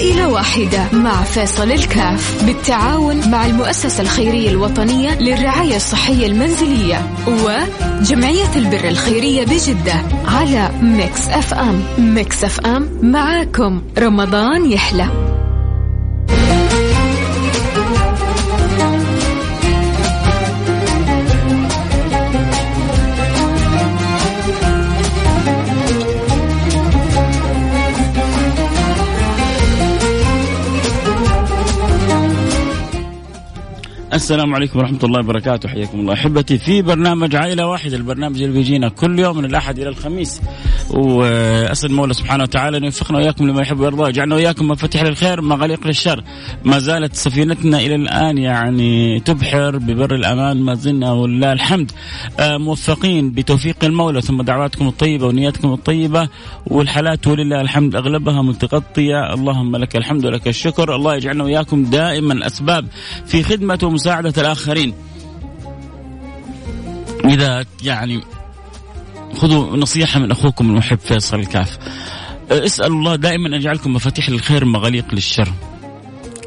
عائلة واحدة مع فيصل الكاف بالتعاون مع المؤسسة الخيرية الوطنية للرعاية الصحية المنزلية وجمعية البر الخيرية بجدة على Mix FM. Mix FM معاكم. رمضان يحلى. السلام عليكم ورحمة الله وبركاته. حياكم الله. أحبتي في برنامج عائلة واحدة البرنامج اللي بيجينا كل يوم من الأحد إلى الخميس. وأسأل المولى سبحانه وتعالى أن يوفقنا وإياكم لما يحب ويرضى يجعلنا وإياكم مفاتيح للخير مغاليق للشر. ما زالت سفينتنا إلى الآن يعني تبحر ببر الأمان ما زلنا ولله الحمد. آه، موفقين بتوفيق المولى ثم دعواتكم الطيبة ونياتكم الطيبة والحالات ولله الحمد أغلبها متغطية. اللهم لك الحمد ولك الشكر. الله يجعلنا وإياكم دائما أسباب في خدمة ومساعدة الآخرين. إذا يعني خذوا نصيحة من أخوكم المحب فيصل الكاف. اسأل الله دائما أن يجعلكم مفاتيح للخير مغاليق للشر.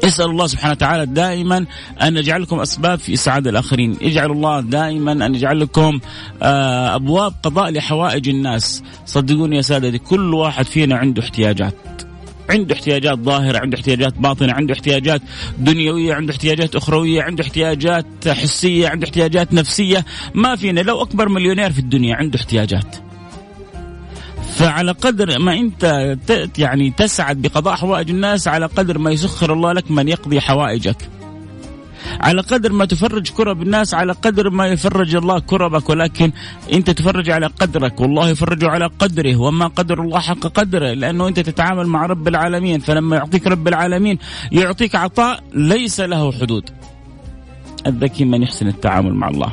اسأل الله سبحانه وتعالى دائما أن يجعلكم أسباب في اسعاد الآخرين، اجعل الله دائما أن يجعل لكم آه، أبواب قضاء لحوائج الناس، صدقوني يا سادتي كل واحد فينا عنده احتياجات. عنده احتياجات ظاهرة عنده احتياجات باطنة عنده احتياجات دنيوية عنده احتياجات أخروية عنده احتياجات حسية عنده احتياجات نفسية. ما فينا لو أكبر مليونير في الدنيا عنده احتياجات. فعلى قدر ما أنت يعني تسعد بقضاء حوائج الناس على قدر ما يسخر الله لك من يقضي حوائجك. على قدر ما تفرج كرب الناس على قدر ما يفرج الله كربك ولكن انت تفرج على قدرك. والله يفرج على قدره وما قدر الله حق قدره لأنه انت تتعامل مع رب العالمين. فلما يعطيك رب العالمين يعطيك عطاء ليس له حدود. الذكي من يحسن التعامل مع الله.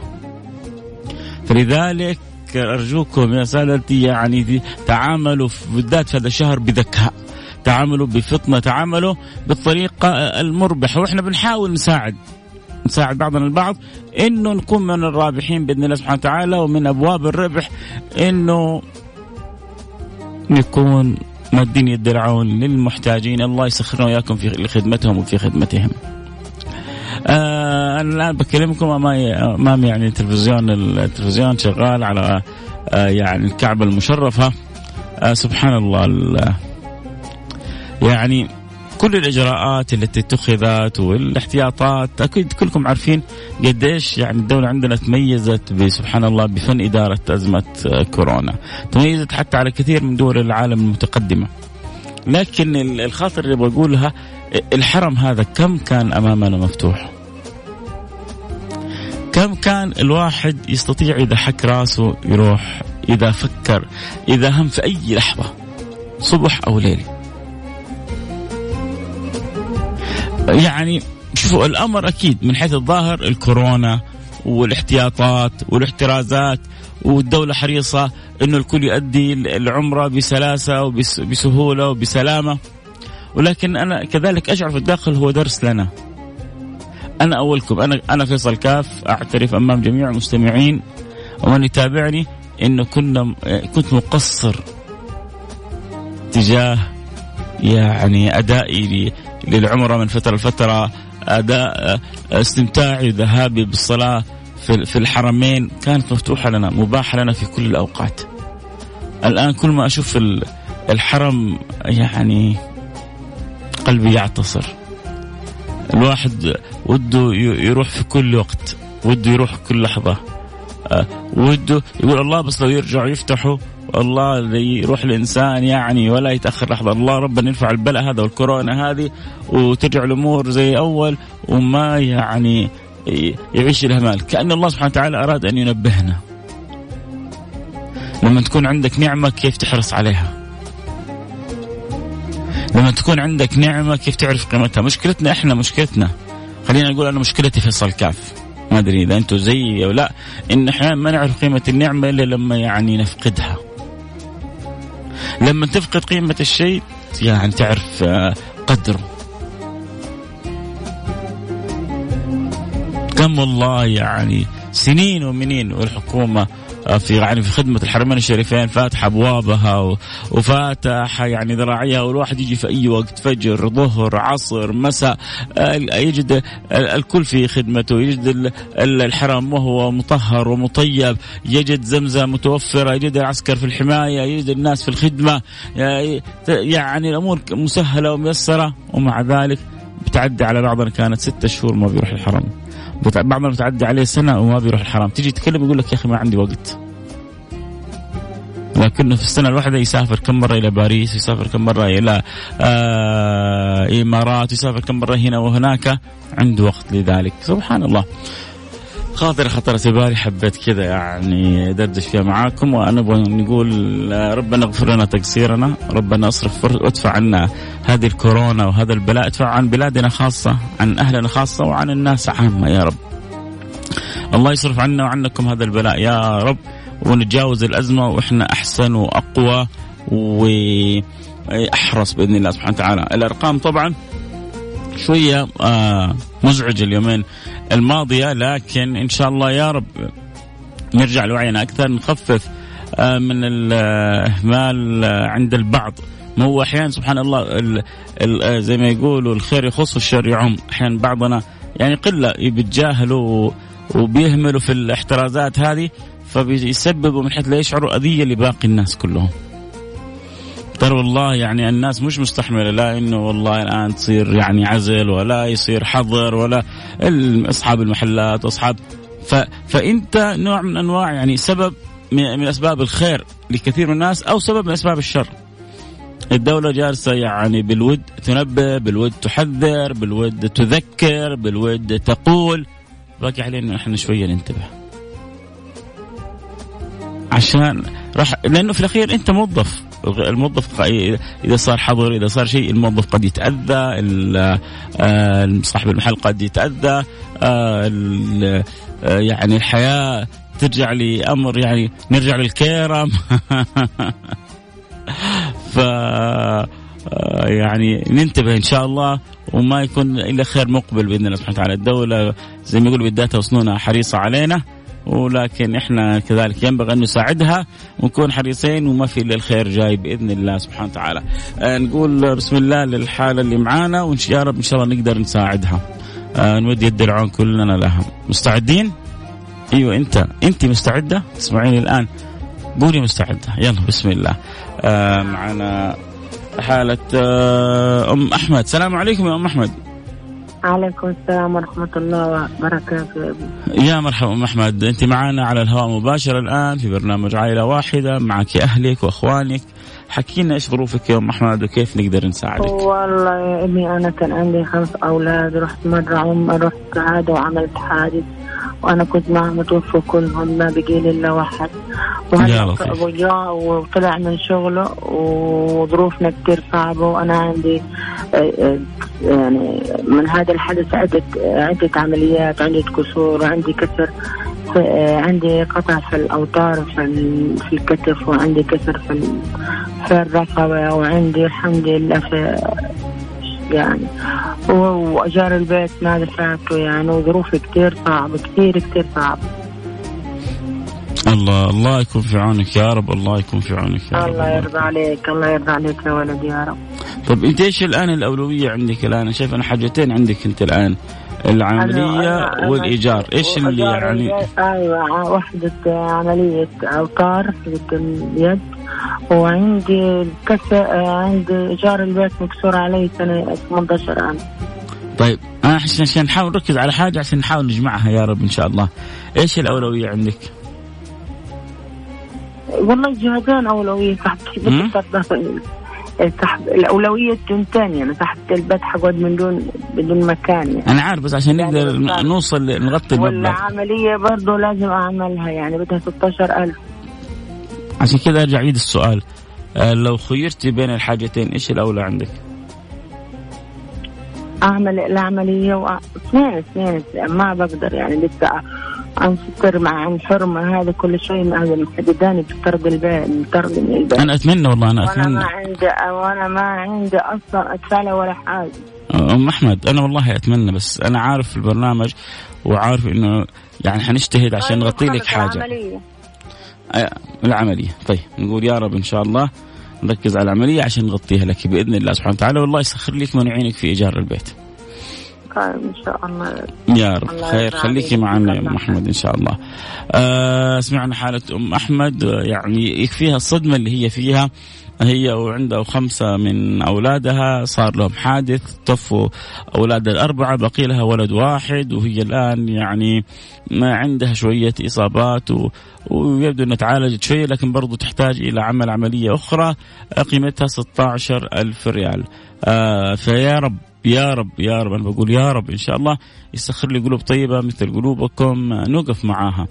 فلذلك أرجوكم يا سادتي يعني تعاملوا بالذات في هذا الشهر بذكاء. تعاملوا بفطنة تعاملوا بالطريقة المربحة. وإحنا بنحاول نساعد. نساعد بعضنا البعض إنه نكون من الرابحين بإذن الله سبحانه وتعالى ومن أبواب الربح إنه نكون مادين يد العون للمحتاجين الله يسخرنا وإياكم في خدمتهم وفي خدمتهم. آه أنا الآن بكلمكم امامي يعني تلفزيون التلفزيون شغال على آه يعني الكعبة المشرفة آه سبحان الله يعني كل الإجراءات التي اتخذت والاحتياطات أكيد كلكم عارفين قديش يعني الدولة عندنا تميزت بسبحان الله بفن إدارة أزمة كورونا، تميزت حتى على كثير من دول العالم المتقدمة. لكن الخاطر اللي بقولها الحرم هذا كم كان أمامنا مفتوح؟ كم كان الواحد يستطيع إذا حك راسه يروح إذا فكر إذا هم في أي لحظة صبح أو ليل يعني شوفوا الأمر أكيد من حيث الظاهر الكورونا والاحتياطات والاحترازات والدولة حريصة إنه الكل يؤدي العمرة بسلاسة وبسهولة وبسلامة. ولكن أنا كذلك أشعر في الداخل هو درس لنا. أنا أولكم أنا أنا فيصل كاف أعترف أمام جميع المستمعين ومن يتابعني إنه كنا كنت مقصر تجاه يعني أدائي للعمره من فترة لفترة اداء استمتاعي وذهابي بالصلاة في في الحرمين كانت مفتوحة لنا مباحه لنا في كل الأوقات. الآن كل ما أشوف الحرم يعني قلبي يعتصر. الواحد وده يروح في كل وقت، وده يروح في كل لحظة. وده يقول الله بس لو يرجعوا يفتحوا الله اللي يروح الإنسان يعني ولا يتأخر لحظة. الله ربنا يرفع البلاء هذا والكورونا هذه وترجع الأمور زي أول وما يعني يعيش الهمال كأن الله سبحانه وتعالى أراد أن ينبهنا. لما تكون عندك نعمة كيف تحرص عليها؟ لما تكون عندك نعمة كيف تعرف قيمتها؟ مشكلتنا إحنا مشكلتنا. خلينا نقول أنا مشكلتي فيصل كاف ما أدري إذا أنتم زيي أو لا. إن أحيانا ما نعرف قيمة النعمة إلا لما يعني نفقدها. لما تفقد قيمة الشيء يعني تعرف آه، قدره. كم والله يعني سنين ومنين والحكومة في يعني في خدمة الحرمين الشريفين فاتح ابوابها وفاتح يعني ذراعيها والواحد يجي في أي وقت فجر ظهر عصر مساء يجد الكل في خدمته يجد الحرم وهو مطهر ومطيب يجد زمزم متوفرة يجد العسكر في الحماية يجد الناس في الخدمة يعني الأمور مسهلة وميسرة ومع ذلك بتعدي على بعضنا كانت ستة شهور ما بيروح الحرم. بعضنا بتعدي عليه سنة وما بيروح الحرم. تيجي تتكلم يقول لك يا أخي ما عندي وقت. لكنه في السنة الواحدة يسافر كم مرة إلى باريس يسافر كم مرة إلى آه إمارات يسافر كم مرة هنا وهناك. عنده وقت لذلك. سبحان الله. خاطر خطرت بالي حبيت كذا يعني دردش فيها معاكم وأنا نقول ربنا اغفر لنا تقصيرنا ربنا اصرف وادفع عنا هذه الكورونا وهذا البلاء ادفع عن بلادنا خاصة عن أهلنا خاصة وعن الناس عامة يا رب. الله يصرف عنا وعنكم هذا البلاء يا رب ونتجاوز الأزمة وإحنا أحسن وأقوى وأحرص بإذن الله سبحانه وتعالى. الأرقام طبعا شوية آه مزعجه اليومين الماضية لكن إن شاء الله يا رب نرجع لوعينا أكثر نخفف آه من الاهمال عند البعض ما هو أحيانا سبحان الله ال ال آه، زي ما يقولوا الخير يخص والشر يعم أحيانا بعضنا يعني قلة بيتجاهلوا وبيهملوا في الاحترازات هذه فبيسببوا من حيث لا يشعروا اذيه لباقي الناس كلهم. ترى والله يعني الناس مش مستحملة لا إنه والله الآن تصير يعني عزل ولا يصير حظر ولا أصحاب المحلات أصحاب ف فأنت نوع من أنواع يعني سبب من أسباب الخير لكثير من الناس أو سبب من أسباب الشر. الدولة جالسة يعني بالود تنبه بالود تحذر بالود تذكر بالود تقول. باقي علينا إحنا شوية ننتبه. عشان راح لأنه في الأخير أنت موظف. الموظف اذا صار حظر إذا صار شيء الموظف قد يتأذى آه، صاحب المحل قد يتأذى آه، آه، يعني الحياة ترجع لأمر يعني نرجع للكيرم. ف يعني ننتبه إن شاء الله وما يكون إلا خير مقبل بإذن الله سبحانه وتعالى. الدولة زي ما يقولوا بداتها وسنونها حريصة علينا. ولكن إحنا كذلك ينبغي أن نساعدها ونكون حريصين وما في إلا الخير جاي بإذن الله سبحانه وتعالى. آه نقول بسم الله للحالة اللي معانا وإن يا رب إن شاء الله نقدر نساعدها. آه نود يد العون كلنا لها. مستعدين؟ أيوه انت أنت مستعدة؟ تسمعيني الآن قولي مستعدة يلا بسم الله. آه معنا حالة آه أم أحمد السلام عليكم يا أم أحمد عليكم السلام ورحمة الله وبركاته. يا مرحبا أحمد. أنت معنا على الهواء مباشرة الآن في برنامج عائلة واحدة. معك أهلك وأخوانك. حكينا إيش ظروفك يا أم أحمد وكيف نقدر نساعدك؟ والله يا ابني أنا كان عندي خمس أولاد. رحت مرة عم رحت عادة وعملت حادث وأنا كنت معهم متوفوا كلهم ما بقي لي الا واحد وهلا وطلع من شغله وظروفنا كثير صعبة وأنا عندي آه، آه، يعني من هذا الحدث عدة عدة عمليات عندي كسور وعندي كسر آه، عندي قطع في الأوتار في, في الكتف وعندي كسر في في الرقبة وعندي الحمد لله في يعني. وأجار البيت ما دفعته يعني وظروفي كثير صعبة كثير كثير صعبة. الله الله يكون في عونك يا رب الله يكون في عونك يا رب. الله يرضى عليك الله يرضى عليك يا ولدي يا رب. طيب انت إيش الآن الأولوية عندك الآن؟ شايف أنا حاجتين عندك أنت الآن. العملية والإيجار. إيش اللي يعني أيوة وحدة عملية أوتار في اليد وعندي كسر عندي إيجار البيت مكسور علي سنة 18 عام. طيب أنا عشان نحاول نركز على حاجة عشان نحاول نجمعها يا رب إن شاء الله. إيش الأولوية عندك؟ والله جهازين أولوية تحت الأولوية الثانية يعني تحت البيت حقعد من دون بدون مكان يعني. أنا عارف بس عشان نقدر يعني نوصل نغطي المبلغ والعملية برضه لازم أعملها يعني بدها 16000 عشان كذا أرجع عيد السؤال آه لو خيرتي بين الحاجتين إيش الأولى عندك؟ أعمل العملية واثنين اثنين ما بقدر يعني لسه عن سكر مع عن حرمة هذا كل شيء هذا محدداني بطرد البيت بطرد من أنا أتمنى والله أنا أتمنى. وأنا ما عندي وأنا ما عندي أصلا أدفع له ولا حاجة. أم أحمد أنا والله أتمنى بس أنا عارف البرنامج وعارف إنه يعني حنجتهد عشان نغطي لك حاجة. عملية. العملية. طيب نقول يا رب إن شاء الله نركز على العملية عشان نغطيها لك بإذن الله سبحانه وتعالى والله يسخر لك من يعينك في إيجار البيت. إن شاء الله. يا رب. خير. خليكي معنا يا أم أحمد إن شاء الله. آه سمعنا حالة أم أحمد. يعني يكفيها الصدمة اللي هي فيها. هي وعندها خمسة من أولادها. صار لهم حادث. توفوا أولادها الأربعة. بقي لها ولد واحد. وهي الآن يعني ما عندها شوية إصابات و... ويبدو أنها تعالجت شوية لكن برضو تحتاج إلى عمل عملية أخرى. قيمتها 16 ألف ريال. آه فيا رب. يا رب يا رب. أنا بقول يا رب إن شاء الله يسخر لي قلوب طيبة مثل قلوبكم. نوقف معاها.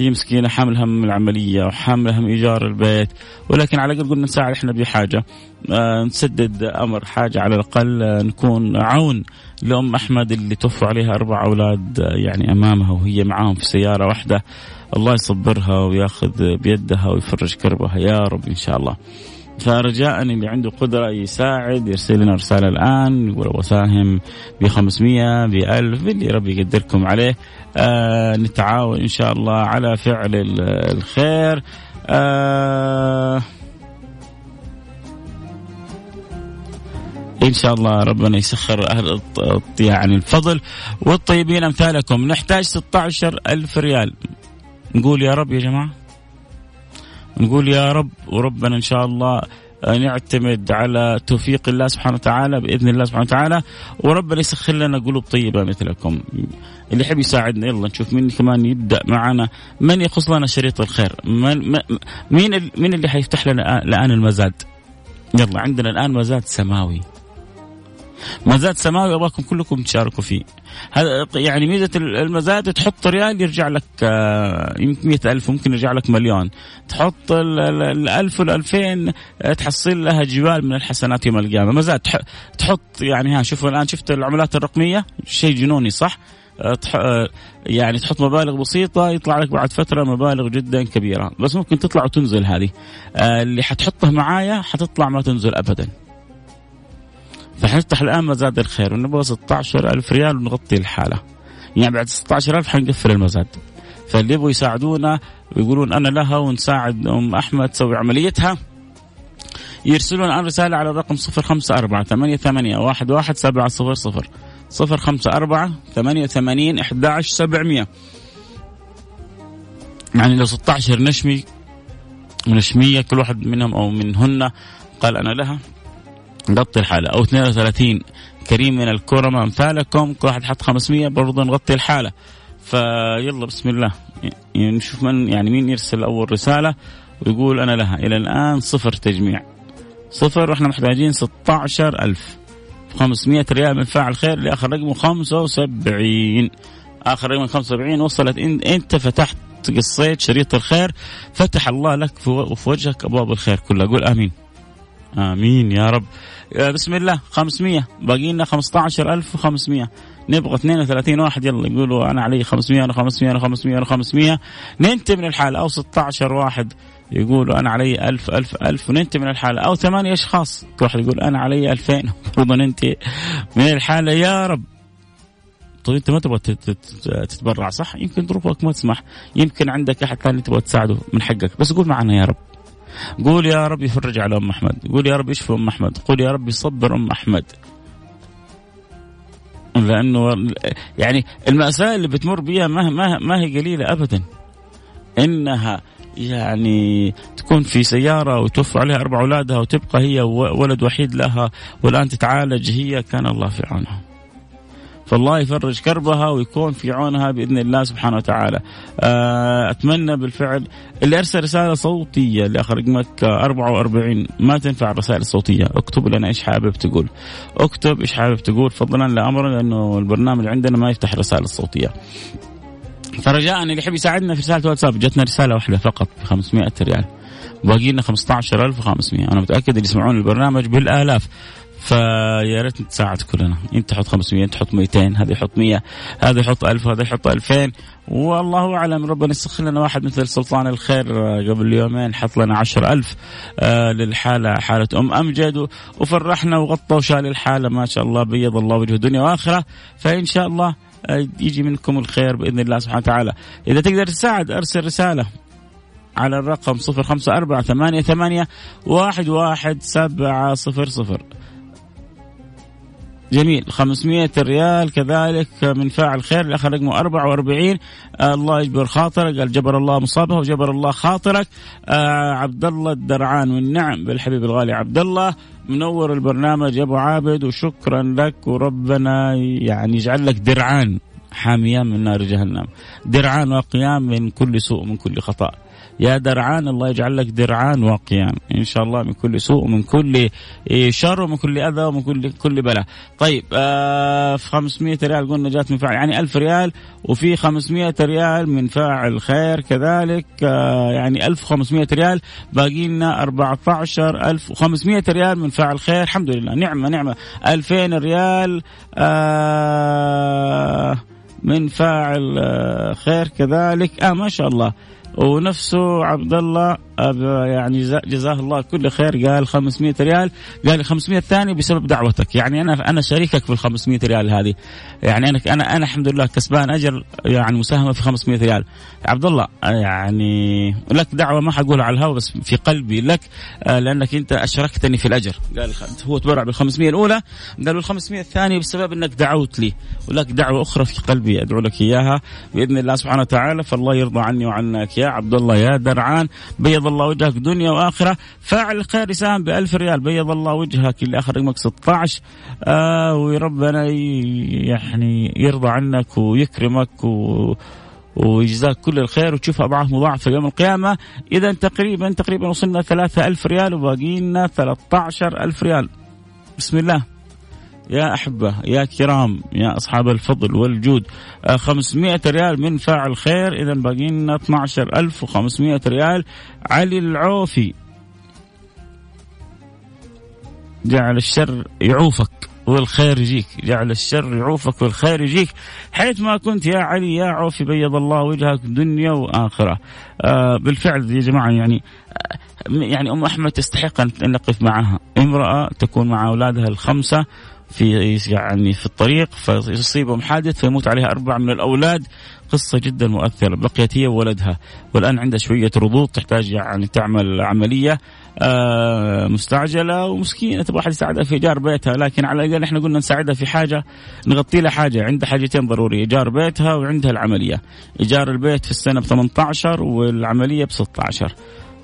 هي مسكينة حامل هم العملية وحامل هم إيجار البيت. ولكن على الأقل قلنا نساعد إحنا بحاجة. آه نسدد أمر حاجة على الأقل آه نكون عون لأم أحمد اللي توفوا عليها أربع أولاد آه يعني أمامها وهي معاهم في سيارة واحدة. الله يصبرها وياخذ بيدها ويفرج كربها. يا رب إن شاء الله. فرجاء اللي عنده قدرة يساعد يرسل لنا رسالة الآن يقول وساهم ب 500 ب 1000 باللي ربي يقدركم عليه. آه نتعاون إن شاء الله على فعل الخير. آه إن شاء الله ربنا يسخر أهل يعني الفضل والطيبين أمثالكم. نحتاج 16 ألف ريال. نقول يا رب يا جماعة. نقول يا رب وربنا إن شاء الله نعتمد على توفيق الله سبحانه وتعالى بإذن الله سبحانه وتعالى وربنا يسخر لنا قلوب طيبة مثلكم. اللي يحب يساعدنا يلا نشوف مين كمان يبدأ معنا من يخص لنا شريط الخير؟ من مين مين اللي حيفتح لنا الآن المزاد؟ يلا عندنا الآن مزاد سماوي. مزاد سماوي أبغاكم كلكم تشاركوا فيه. هذا يعني ميزة المزاد تحط ريال يرجع لك آه، يمكن مئة ألف ممكن يرجع لك مليون. تحط الألف والألفين آه، تحصل لها جبال من الحسنات يوم القيامة. مزاد تحط يعني ها شوفوا الآن شفت العملات الرقمية؟ شيء جنوني صح؟ آه، يعني تحط مبالغ بسيطة يطلع لك بعد فترة مبالغ جدا كبيرة. بس ممكن تطلع وتنزل هذه. اللي حتحطها معايا حتطلع ما تنزل أبدا. فحنفتح الآن مزاد الخير ونبغى 16000 ريال ونغطي الحالة. يعني بعد 16000 حنقفل المزاد. فاللي يبغوا يساعدونا ويقولون أنا لها ونساعد أم أحمد تسوي عمليتها يرسلون الآن رسالة على الرقم 054 88 11 700 054 88 11 700 يعني لو 16 نشمي ونشمية كل واحد منهم أو منهن قال أنا لها. نغطي الحالة. أو 32 كريم من الكرم أمثالكم كل واحد حط 500 برضه نغطي الحالة. فيلا بسم الله. يعني نشوف من يعني مين يرسل أول رسالة ويقول أنا لها. إلى الآن صفر تجميع. صفر وإحنا محتاجين 16000 500 ريال من فاعل خير اخر رقمه 75 آخر رقم 75 وصلت أنت فتحت قصيت شريط الخير. فتح الله لك في وجهك أبواب الخير كلها. قول آمين. آمين يا رب. بسم الله. 500 باقي لنا 15500 نبغى 32 واحد. يلا يقولوا أنا علي 500 أنا 500 أنا 500 أنا 500 ننتهي من الحاله أو 16 واحد. يقولوا أنا علي 1000 1000 1000 وننتهي من الحاله أو ثمانية أشخاص. كل واحد يقول أنا علي 2000 برضه ننتهي من الحاله يا رب. طيب أنت ما تبغى تتبرع صح؟ يمكن ظروفك ما تسمح، يمكن عندك أحد ثاني تبغى تساعده من حقك، بس قول معنا يا رب. قول يا رب يفرج على أم أحمد. قول يا رب يشفي أم أحمد. قول يا رب يصبر أم أحمد. لأنه يعني الماساه اللي بتمر بها ما ما ما هي قليلة ابدا. إنها يعني تكون في سيارة وتوفى عليها أربع أولادها وتبقى هي ولد وحيد لها والآن تتعالج هي. كان الله في عونها. فالله يفرج كربها ويكون في عونها بإذن الله سبحانه وتعالى. آه، أتمنى بالفعل اللي أرسل رسالة صوتية اخر رقمك 44 ما تنفع الرسائل الصوتية، اكتب لنا إيش حابب تقول. اكتب إيش حابب تقول فضلا لأمر لأنه البرنامج عندنا ما يفتح الرسائل الصوتية. فرجاء اللي يحب يساعدنا في رسالة واتساب جتنا رسالة واحدة فقط ب 500 ريال. باقي لنا 15500 أنا متأكد اللي يسمعون البرنامج بالآلاف فيا ريت نتساعد كلنا. انت تحط 500 انت تحط 200 هذا يحط 100 هذا يحط 1000 هذا يحط 2000 والله أعلم ربنا يسخر لنا واحد مثل سلطان الخير آه، قبل يومين حط لنا 10000 آه للحالة حالة أم أمجد. وفرحنا وغطى وشال الحالة ما شاء الله بيض الله وجهه دنيا وآخرة. فإن شاء الله آه، يجي منكم الخير بإذن الله سبحانه وتعالى. إذا تقدر تساعد أرسل رسالة على الرقم صفر خمسة أربعة ثمانية ثمانية واحد واحد سبعة صفر صفر. جميل. 500 ريال كذلك من فاعل خير الآخر رقمه 44 آه الله يجبر خاطرك. قال جبر الله مصابه وجبر الله خاطرك. آه عبد الله الدرعان والنعم بالحبيب الغالي عبد الله منور البرنامج يا أبو عابد وشكرا لك وربنا يعني يجعل لك درعان حاميان من نار جهنم. درعان وقيام من كل سوء ومن كل خطأ. يا درعان الله يجعل لك درعان وقيام إن شاء الله من كل سوء ومن كل شر ومن كل أذى ومن كل كل بلاء. طيب آه في 500 ريال قلنا جات من فاعل يعني 1000 ريال وفي 500 ريال من فاعل خير كذلك آه يعني 1500 ريال. باقي لنا 14500 ريال من فاعل خير. الحمد لله نعمة نعمة. 2000 ريال آه من فاعل آه، خير كذلك. آه ما شاء الله. ونفسه عبد الله يعني جزاه الله كل خير قال 500 ريال قال 500 الثاني بسبب دعوتك. يعني أنا أنا شريكك في ال 500 ريال هذه. يعني أنا أنا أنا الحمد لله كسبان أجر يعني مساهمة في 500 ريال. عبد الله يعني لك دعوة ما حقولها على الهواء بس في قلبي لك آه، لأنك أنت أشركتني في الأجر. قال هو تبرع بال 500 الأولى قال ال 500 الثانية بسبب إنك دعوت لي. ولك دعوة أخرى في قلبي أدعو لك إياها بإذن الله سبحانه وتعالى فالله يرضى عني وعنك يا عبد الله يا درعان بيض الله وجهك دنيا وآخرة. فاعل الخير يساهم ب 1000 ريال بيض الله وجهك اللي اخر رقمك 16 آه وربنا يعني يرضى عنك ويكرمك و ويجزاك كل الخير. وتشوف أضعاف مضاعفة يوم القيامة. اذا تقريبا تقريبا وصلنا 3000 ريال وباقي لنا 13000 ريال. بسم الله. يا أحبة يا كرام يا أصحاب الفضل والجود. 500 آه، ريال من فاعل خير إذا باقي لنا 12500 ريال. علي العوفي جعل الشر يعوفك والخير يجيك. جعل الشر يعوفك والخير يجيك. حيث ما كنت يا علي يا عوفي بيض الله وجهك دنيا وآخرة. آه بالفعل يا جماعة يعني آه، يعني أم أحمد تستحق أن نقف معها. امرأة تكون مع أولادها الخمسة في يعني في الطريق فيصيبهم حادث فيموت عليها أربعة من الأولاد. قصة جدا مؤثرة بقيت هي وولدها. والآن عندها شوية رضوض تحتاج يعني تعمل عملية آه مستعجلة ومسكينة تبغى أحد يساعدها في إيجار بيتها. لكن على الأقل إحنا قلنا نساعدها في حاجة نغطي لها حاجة. عندها حاجتين ضرورية إيجار بيتها وعندها العملية. إيجار البيت في السنة ب 18 والعملية ب 16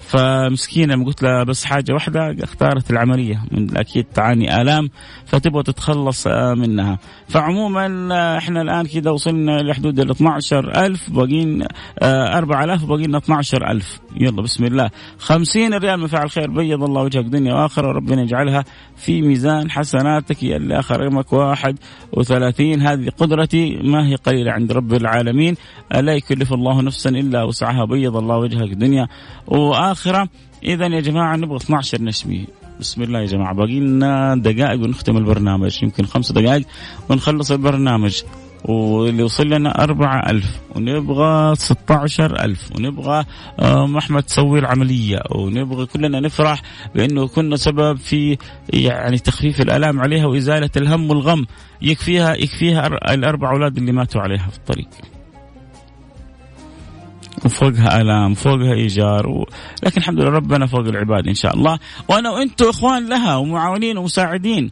فمسكينة قلت لها بس حاجة واحدة اختارت العملية. من أكيد تعاني آلام فتبغى تتخلص آه، منها. فعموما آه، إحنا الآن كذا وصلنا لحدود ال 12000 باقيين 4000 باقي لنا 12000 يلا بسم الله. 50 ريال من فعل خير بيض الله وجهك دنيا وآخرة وربنا يجعلها في ميزان حسناتك. يا اللي آخر رقمك 31 هذه قدرتي ما هي قليلة عند رب العالمين. لا يكلف الله نفسا إلا وسعها بيض الله وجهك دنيا واخره اذا يا جماعة نبغى 12 نشمي بسم الله يا جماعة. باقي لنا دقائق ونختم البرنامج. يمكن خمس دقائق ونخلص البرنامج. واللي وصل لنا أربعة ألف. ونبغى ستة عشر ألف. ونبغى أم أحمد تسوي العملية. ونبغى كلنا نفرح بأنه كنا سبب في يعني تخفيف الآلام عليها وإزالة الهم والغم. يكفيها يكفيها الأربع أولاد اللي ماتوا عليها في الطريق. وفوقها آلام فوقها إيجار و... لكن الحمد لله ربنا فوق العباد إن شاء الله. وأنا وأنتم إخوان لها ومعاونين ومساعدين.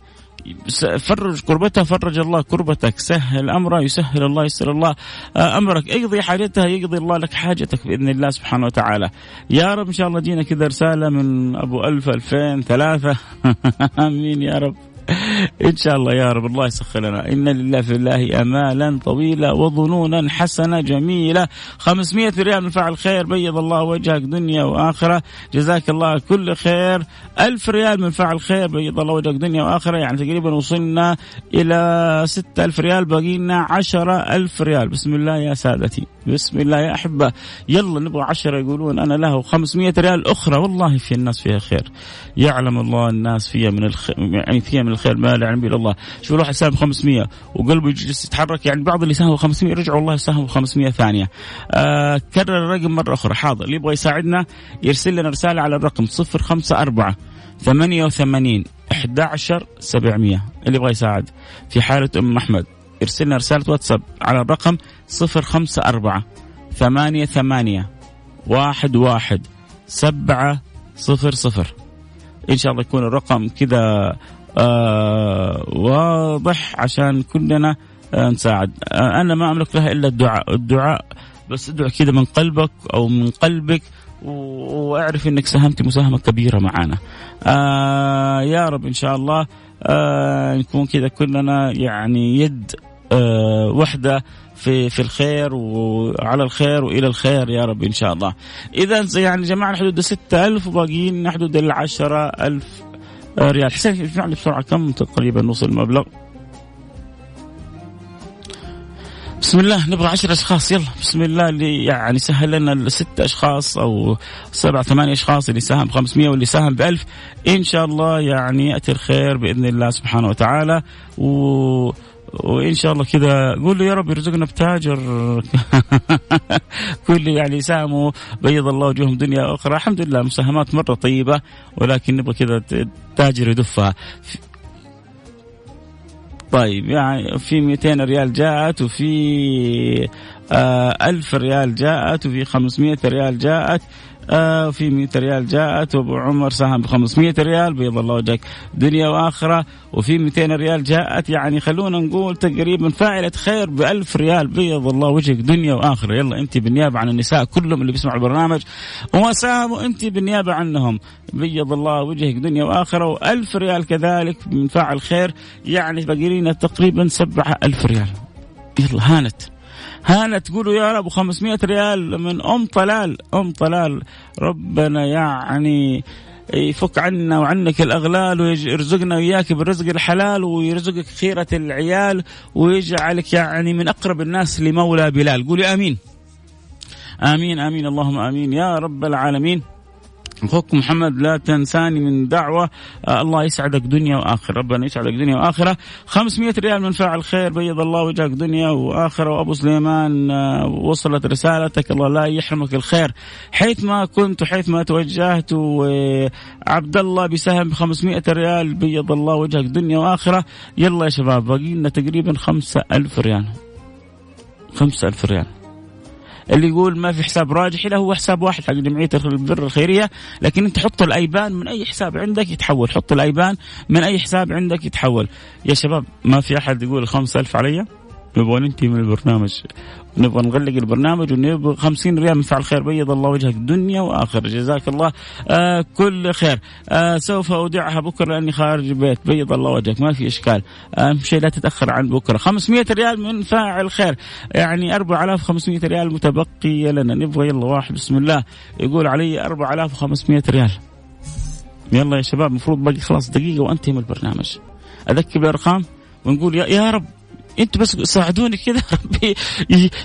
فرج كربتها فرج الله كربتك. سهل أمرها يسهل الله يسر الله آه، أمرك. اقضي حاجتها يقضي الله لك حاجتك بإذن الله سبحانه وتعالى. يا رب إن شاء الله جينا كذا رسالة من أبو ألف ألفين ثلاثة. آمين يا رب. ان شاء الله يا رب الله يسخر لنا. إن لله في الله أمالا طويله وظنونا حسنه جميله 500 ريال من فعل خير بيض الله وجهك دنيا وآخرة. جزاك الله كل خير. 1000 ريال من فعل خير بيض الله وجهك دنيا وآخرة. يعني تقريبا وصلنا إلى 6000 ريال باقي لنا 10000 ريال. بسم الله يا سادتي. بسم الله يا أحبة. يلا نبغى 10 يقولون أنا له 500 ريال أخرى. والله في الناس فيها خير. يعلم الله الناس فيها من الخ... يعني فيها من الخير ما لا يعلم إلا الله. شوف الواحد ساهم 500 وقلبه يجلس يتحرك. يعني بعض اللي ساهموا 500 رجعوا والله ساهموا 500 ثانية. آه كرر الرقم مرة أخرى. حاضر. اللي يبغى يساعدنا يرسل لنا رسالة على الرقم 054 88 11 700 اللي يبغى يساعد في حالة أم أحمد. يرسل لنا رسالة واتساب على الرقم 054 ثمانية ثمانية واحد واحد سبعة صفر صفر. إن شاء الله يكون الرقم كذا آه واضح عشان كلنا آه نساعد. آه أنا ما أملك لها إلا الدعاء. الدعاء بس ادعو كذا من قلبك أو من قلبك وأعرف إنك ساهمت مساهمة كبيرة معنا. آه يا رب إن شاء الله آه نكون كذا كلنا يعني يد وحدة في في الخير وعلى الخير وإلى الخير يا رب إن شاء الله. إذا يعني جمعنا حدود 6000 وباقيين حدود ال 10000 ريال. حسين اسمعني بسرعة كم تقريبا نوصل المبلغ؟ بسم الله نبغى عشر أشخاص يلا بسم الله اللي يعني سهل لنا الست أشخاص أو سبع ثمانية أشخاص اللي ساهم 500 واللي ساهم ب 1000 إن شاء الله يعني يأتي الخير بإذن الله سبحانه وتعالى و وإن شاء الله كذا. قول له يا رب يرزقنا بتاجر. كل يعني ساهموا بيض الله وجوههم دنيا وأخرى الحمد لله مساهمات مرة طيبة ولكن نبغى كذا تاجر يدفها. طيب يعني في 200 ريال جاءت وفي آه 1000 ريال جاءت وفي 500 ريال جاءت آه في 100 ريال جاءت وأبو عمر ساهم ب 500 ريال بيض الله وجهك دنيا وآخرة وفي 200 ريال جاءت. يعني خلونا نقول تقريبا فاعلة خير ب 1000 ريال بيض الله وجهك دنيا وآخرة. يلا أنت بالنيابة عن النساء كلهم اللي بيسمعوا البرنامج. وما ساهموا انت بالنيابة عنهم. بيض الله وجهك دنيا وآخرة. و1000 ريال كذلك من فاعل خير. يعني باقي لنا تقريبا 7000 ريال. يلا هانت. هانا تقولوا يا رب 500 ريال من أم طلال. أم طلال ربنا يعني يفك عنا وعنك الأغلال ويرزقنا وياك بالرزق الحلال ويرزقك خيرة العيال ويجعلك يعني من أقرب الناس لمولى بلال. قولي آمين. آمين آمين. اللهم آمين. يا رب العالمين. اخوكم محمد لا تنساني من دعوة. آه الله يسعدك دنيا وآخرة. ربنا يسعدك دنيا وآخرة. 500 ريال من فاعل خير بيض الله وجهك دنيا وآخرة. وأبو سليمان آه وصلت رسالتك. الله لا يحرمك الخير. حيث ما كنت وحيث ما توجهت وعبد الله بسهم ب 500 ريال بيض الله وجهك دنيا وآخرة. يلا يا شباب باقي لنا تقريبا 5000 ريال. 5000 ريال. اللي يقول ما في حساب راجحي له هو حساب واحد حق جمعية البر الخيرية. لكن انت حط الأيبان من أي حساب عندك يتحول. حط الأيبان من أي حساب عندك يتحول. يا شباب ما في أحد يقول 5000 علي؟ نبغى ننتهي من البرنامج. نبغى نغلق البرنامج ونبغى 50 ريال من فعل خير بيض الله وجهك دنيا واخره جزاك الله. آه كل خير. آه سوف أودعها بكرة لأني خارج البيت. بيض الله وجهك ما في إشكال. أهم شيء لا تتأخر عن بكرة. 500 ريال من فاعل خير. يعني 4500 ريال متبقية لنا. نبغى يلا واحد بسم الله. يقول علي 4500 ريال. يلا يا شباب المفروض باقي خلاص دقيقة وأنتهي من البرنامج. أذكر بالارقام ونقول يا, يا رب. أنتوا بس ساعدوني كذا ربي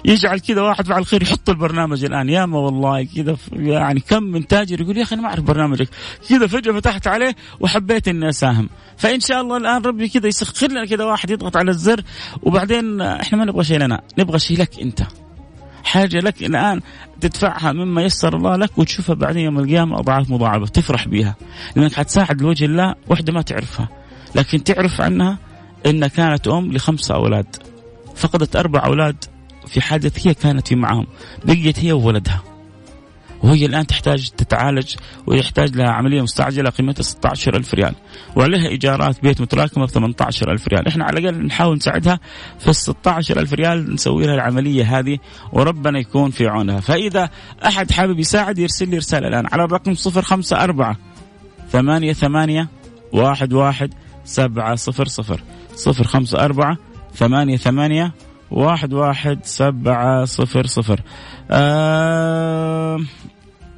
يجعل كذا واحد فعل خير يحط البرنامج الآن. ياما والله كذا يعني كم من تاجر يقول يا أخي أنا ما أعرف برنامجك. كذا فجأة فتحت عليه وحبيت إني أساهم. فإن شاء الله الآن ربي كذا يسخر لنا كذا واحد يضغط على الزر. وبعدين إحنا ما نبغى شيء لنا. نبغى شيء لك أنت. حاجة لك الآن تدفعها مما يسر الله لك وتشوفها بعدين يوم القيامة أضعاف مضاعفة. تفرح بها لأنك حتساعد لوجه الله. وحدة ما تعرفها. لكن تعرف عنها إن كانت أم لخمسة أولاد. فقدت أربع أولاد في حادث هي كانت في معهم. بقيت هي وولدها. وهي الآن تحتاج تتعالج ويحتاج لها عملية مستعجلة قيمتها 16 ألف ريال. وعليها إيجارات بيت متراكمة ب 18 ألف ريال. إحنا على الأقل نحاول نساعدها في ال 16 ألف ريال نسوي لها العملية هذه وربنا يكون في عونها. فإذا أحد حابب يساعد يرسل لي رسالة الآن على الرقم 054 ثمانية ثمانية واحد واحد سبعة صفر صفر. صفر خمسة أربعة ثمانية ثمانية واحد واحد سبعة صفر صفر. آه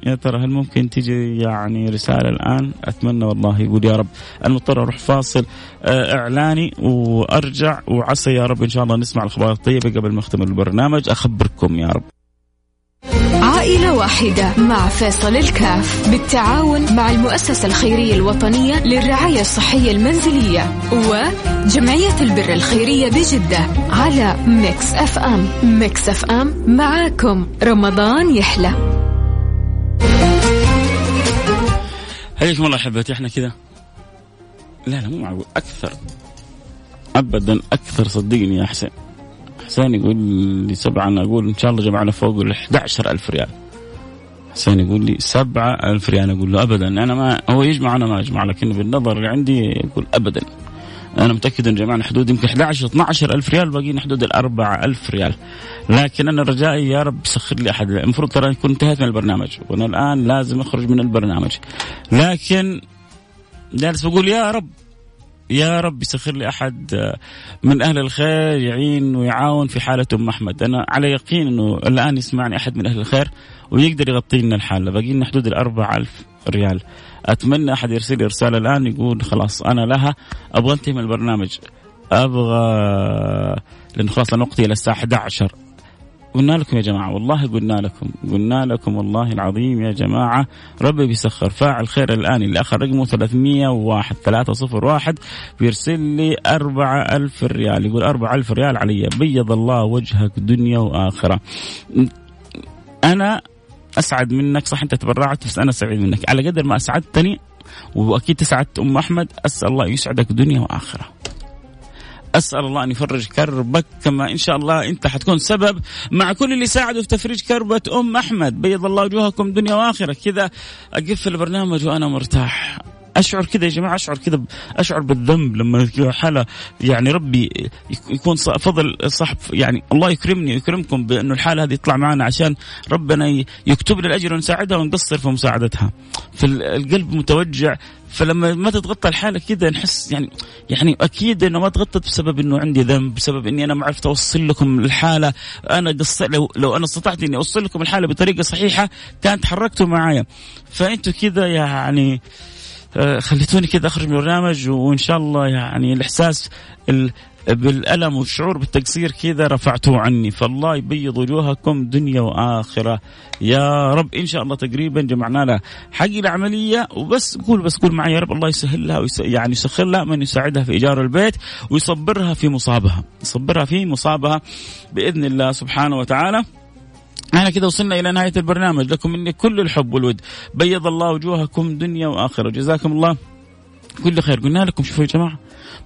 يا ترى هل ممكن تجي يعني رسالة الآن؟ أتمنى والله. يقول يا رب المضطر أروح فاصل آه إعلاني وأرجع وعسى يا رب إن شاء الله نسمع الأخبار الطيبة قبل ما أختم البرنامج. أخبركم يا رب. عائلة واحدة مع فيصل الكاف بالتعاون مع المؤسسة الخيرية الوطنية للرعاية الصحية المنزلية وجمعية البر الخيرية بجدة على Mix FM. Mix FM معاكم. رمضان يحلى. حياكم الله أحبتي إحنا كذا لا لا مو معقول. أكثر ابدا أكثر صدقني يا حسين. حسين يقول لي سبعة أنا أقول إن شاء الله جمعنا فوق ال 11000 ريال. حسين يقول لي سبعة ألف ريال. أقول له أبدا. أنا ما هو يجمع أنا ما أجمع لكن بالنظر اللي عندي يقول أبدا. أنا متأكد إن جمعنا حدود يمكن 11 12 ألف ريال باقيين حدود ال 4000 ريال. لكن أنا رجائي يا رب سخر لي أحد. المفروض ترى يكون انتهيت من البرنامج. وأنا الآن لازم أخرج من البرنامج. لكن جالس بقول يا رب يا رب يسخر لي أحد من أهل الخير يعين ويعاون في حالة أم أحمد، أنا على يقين إنه الآن يسمعني أحد من أهل الخير ويقدر يغطي لنا الحاله، باقي لنا حدود ال 4000 ريال. أتمنى أحد يرسل لي رسالة الآن يقول خلاص أنا لها أبغى أنتهي من البرنامج. أبغى لأن خلاص الوقت إلى الساعة 11 قلنا لكم يا جماعة والله قلنا لكم قلنا لكم والله العظيم يا جماعة ربي بيسخر. فاعل خير الآن اللي أخذ رقمه 301 301 بيرسل لي 4000 ريال. يقول 4000 ريال علي بيض الله وجهك دنيا وآخرة. أنا أسعد منك صح أنت تبرعت بس أنا سعيد منك. على قدر ما أسعدتني وأكيد تسعدت أم أحمد أسأل الله يسعدك دنيا وآخرة. أسأل الله أن يفرج كربك كما إن شاء الله أنت حتكون سبب مع كل اللي ساعدوا في تفريج كربة أم أحمد. بيض الله وجوهكم دنيا وآخرة. كذا أقفل البرنامج وأنا مرتاح. أشعر كذا يا جماعة أشعر كذا أشعر بالذنب لما حالة يعني ربي يكون فضل صح يعني الله يكرمني ويكرمكم بأنه الحالة هذه تطلع معنا عشان ربنا يكتب لي الأجر ونساعدها ونقصر في مساعدتها. فالقلب متوجع فلما ما تتغطى الحالة كذا نحس يعني يعني أكيد إنه ما تغطت بسبب إنه عندي ذنب بسبب إني أنا ما عرفت أوصل لكم الحالة. أنا قص لو لو أنا استطعت إني أوصل لكم الحالة بطريقة صحيحة كان تحركتوا معايا. فأنتوا كذا يعني خليتوني كذا أخرج من البرنامج وإن شاء الله يعني الإحساس بالألم والشعور بالتقصير كذا رفعتوه عني. فالله يبيض وجوهكم دنيا وآخرة. يا رب إن شاء الله تقريبا جمعنا له حق العملية. وبس قول بس قول معي يا رب الله يسهل لها ويس يعني يسخر لها من يساعدها في إيجار البيت ويصبرها في مصابها. يصبرها في مصابها بإذن الله سبحانه وتعالى. إحنا كذا وصلنا إلى نهاية البرنامج. لكم مني كل الحب والود. بيض الله وجوهكم دنيا وآخرة. جزاكم الله كل خير. قلنا لكم شوفوا يا جماعة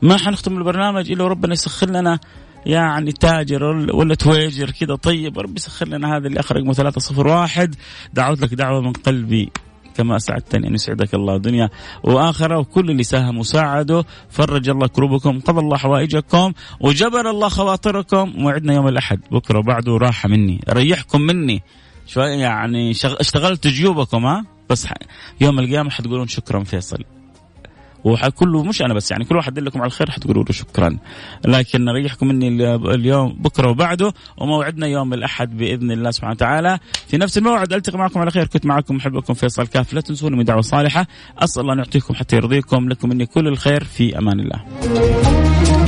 ما حنختم البرنامج إلا وربنا يسخر لنا يعني تاجر ولا تويجر كذا طيب. ربي يسخر لنا هذا اللي اخر رقمه 301 دعوت لك دعوة من قلبي. كما اسعدتني أن يسعدك الله دنيا وآخرة. وكل اللي ساهم وساعده فرج الله كروبكم قضى الله حوائجكم وجبر الله خواطركم. وعدنا يوم الأحد. بكرة وبعده راحه مني ريحكم مني. شوي يعني اشتغلت جيوبكم ها؟ بس يوم القيامة حتقولون شكرا فيصل. وكله مش أنا بس يعني كل واحد لكم على الخير حتقولوا له شكرا. لكن نريحكم مني اليوم بكرة وبعده وموعدنا يوم الأحد بإذن الله سبحانه وتعالى. في نفس الموعد ألتقي معكم على خير. كنت معكم محبكم فيصل كاف. لا تنسوني من دعوه صالحة. أسأل الله أن يعطيكم حتى يرضيكم. لكم مني كل الخير. في أمان الله.